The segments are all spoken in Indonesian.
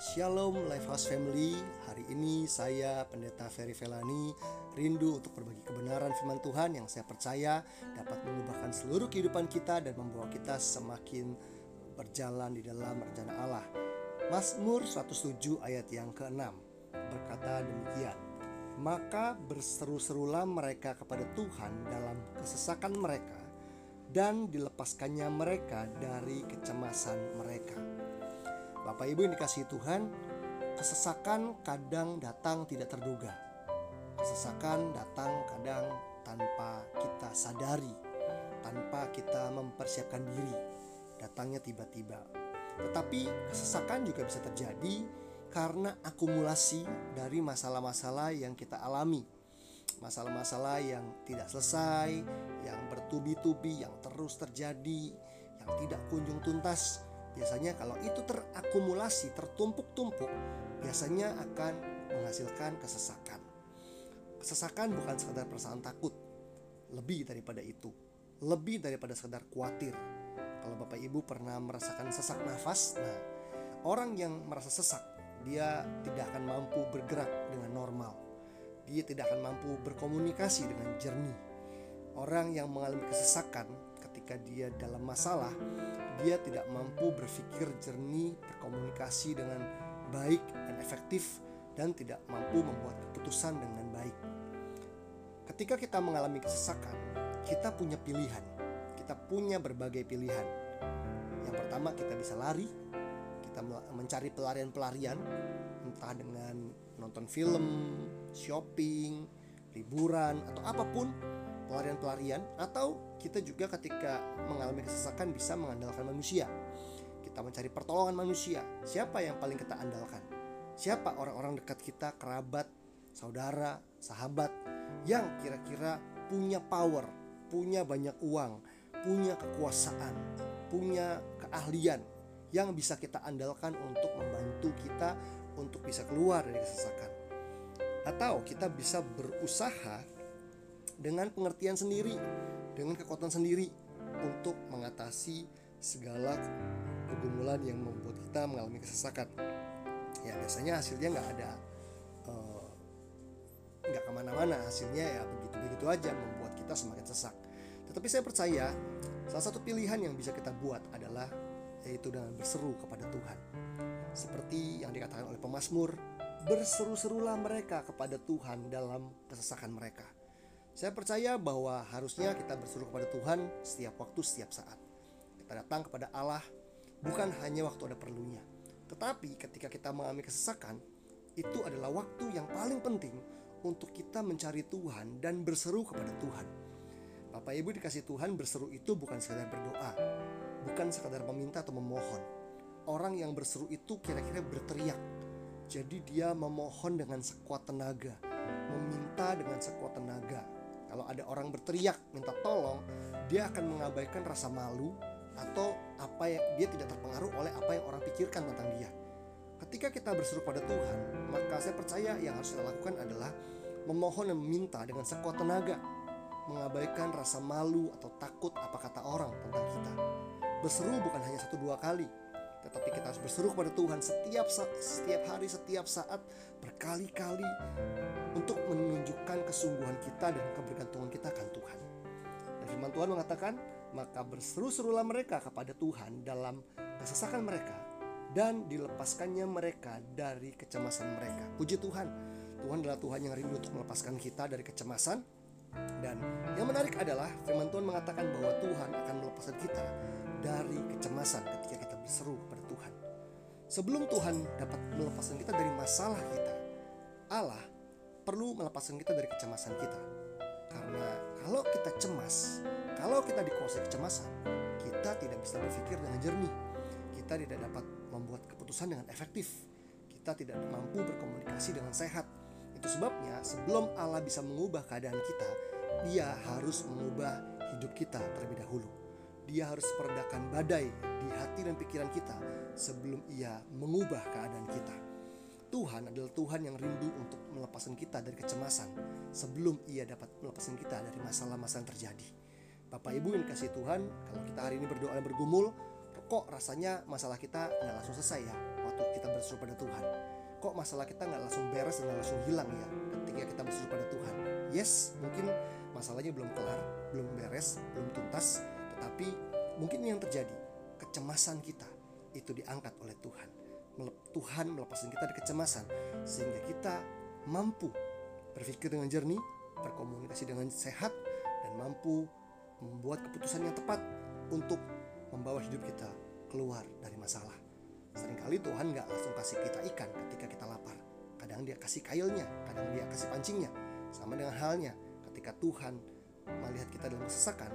Shalom Lifehouse Family Hari ini saya Pendeta Ferry Velani Rindu untuk berbagi kebenaran firman Tuhan Yang saya percaya dapat mengubahkan seluruh kehidupan kita Dan membawa kita semakin berjalan di dalam rencana Allah Mazmur 107 ayat yang ke-6 Berkata demikian Maka berseru-serulah mereka kepada Tuhan dalam kesesakan mereka dan dilepaskannya mereka dari kecemasan mereka. Bapak Ibu yang dikasih Tuhan, kesesakan kadang datang tidak terduga. Kesesakan datang kadang tanpa kita sadari, tanpa kita mempersiapkan diri. Datangnya tiba-tiba. Tetapi kesesakan juga bisa terjadi karena akumulasi dari masalah-masalah yang kita alami masalah-masalah yang tidak selesai, yang bertubi-tubi, yang terus terjadi, yang tidak kunjung tuntas. Biasanya kalau itu terakumulasi, tertumpuk-tumpuk, biasanya akan menghasilkan kesesakan. Kesesakan bukan sekedar perasaan takut, lebih daripada itu, lebih daripada sekedar khawatir. Kalau Bapak Ibu pernah merasakan sesak nafas, nah orang yang merasa sesak, dia tidak akan mampu bergerak dengan normal dia tidak akan mampu berkomunikasi dengan jernih. Orang yang mengalami kesesakan ketika dia dalam masalah, dia tidak mampu berpikir jernih, berkomunikasi dengan baik dan efektif, dan tidak mampu membuat keputusan dengan baik. Ketika kita mengalami kesesakan, kita punya pilihan. Kita punya berbagai pilihan. Yang pertama, kita bisa lari, kita mencari pelarian-pelarian, entah dengan nonton film, shopping, liburan, atau apa pun pelarian-pelarian atau kita juga ketika mengalami kesesakan bisa mengandalkan manusia. Kita mencari pertolongan manusia. Siapa yang paling kita andalkan? Siapa orang-orang dekat kita, kerabat, saudara, sahabat yang kira-kira punya power, punya banyak uang, punya kekuasaan, punya keahlian yang bisa kita andalkan untuk membantu kita untuk bisa keluar dari kesesakan. Atau kita bisa berusaha dengan pengertian sendiri, dengan kekuatan sendiri untuk mengatasi segala kegumulan yang membuat kita mengalami kesesakan. Ya biasanya hasilnya nggak ada uh, nggak ke mana-mana hasilnya ya begitu-begitu aja membuat kita semakin sesak. Tetapi saya percaya salah satu pilihan yang bisa kita buat adalah yaitu dengan berseru kepada Tuhan. Seperti yang dikatakan oleh pemazmur, berseru-serulah mereka kepada Tuhan dalam kesesakan mereka. Saya percaya bahwa harusnya kita berseru kepada Tuhan setiap waktu, setiap saat. Kita datang kepada Allah bukan hanya waktu ada perlunya, tetapi ketika kita mengalami kesesakan, itu adalah waktu yang paling penting untuk kita mencari Tuhan dan berseru kepada Tuhan. Bapak Ibu dikasih Tuhan berseru itu bukan sekadar berdoa, bukan sekadar meminta atau memohon. Orang yang berseru itu kira-kira berteriak. Jadi dia memohon dengan sekuat tenaga, meminta dengan sekuat tenaga. Kalau ada orang berteriak minta tolong, dia akan mengabaikan rasa malu atau apa yang dia tidak terpengaruh oleh apa yang orang pikirkan tentang dia. Ketika kita berseru pada Tuhan, maka saya percaya yang harus kita lakukan adalah memohon dan meminta dengan sekuat tenaga, mengabaikan rasa malu atau takut apa kata orang tentang kita. Berseru bukan hanya satu dua kali, tetapi kita harus berseru kepada Tuhan setiap setiap hari, setiap saat, berkali-kali untuk menunjukkan kesungguhan kita dan kebergantungan kita akan Tuhan. Dan firman Tuhan mengatakan, maka berseru-serulah mereka kepada Tuhan dalam kesesakan mereka dan dilepaskannya mereka dari kecemasan mereka. Puji Tuhan, Tuhan adalah Tuhan yang rindu untuk melepaskan kita dari kecemasan, dan yang menarik adalah firman Tuhan mengatakan bahwa Tuhan akan melepaskan kita dari kecemasan ketika kita berseru kepada Tuhan. Sebelum Tuhan dapat melepaskan kita dari masalah kita, Allah perlu melepaskan kita dari kecemasan kita. Karena kalau kita cemas, kalau kita dikuasai kecemasan, kita tidak bisa berpikir dengan jernih. Kita tidak dapat membuat keputusan dengan efektif. Kita tidak mampu berkomunikasi dengan sehat itu sebabnya sebelum Allah bisa mengubah keadaan kita, Dia harus mengubah hidup kita terlebih dahulu. Dia harus meredakan badai di hati dan pikiran kita sebelum Ia mengubah keadaan kita. Tuhan adalah Tuhan yang rindu untuk melepaskan kita dari kecemasan sebelum Ia dapat melepaskan kita dari masalah-masalah yang terjadi. Bapak Ibu yang kasih Tuhan, kalau kita hari ini berdoa dan bergumul, kok rasanya masalah kita nggak langsung selesai ya waktu kita berseru pada Tuhan. Kok masalah kita nggak langsung beres dan langsung hilang ya ketika kita berseru pada Tuhan? Yes, mungkin masalahnya belum kelar, belum beres, belum tuntas, tetapi mungkin yang terjadi kecemasan kita itu diangkat oleh Tuhan. Tuhan melepaskan kita dari kecemasan sehingga kita mampu berpikir dengan jernih, berkomunikasi dengan sehat dan mampu membuat keputusan yang tepat untuk membawa hidup kita keluar dari masalah. Seringkali Tuhan nggak langsung kasih kita ikan ketika kita lapar. Kadang dia kasih kailnya, kadang dia kasih pancingnya. Sama dengan halnya ketika Tuhan melihat kita dalam kesesakan,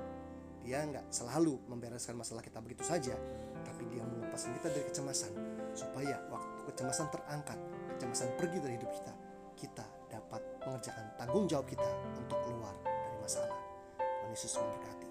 dia nggak selalu membereskan masalah kita begitu saja, tapi dia melepaskan kita dari kecemasan supaya waktu kecemasan terangkat, kecemasan pergi dari hidup kita, kita dapat mengerjakan tanggung jawab kita untuk keluar dari masalah. Tuhan Yesus memberkati.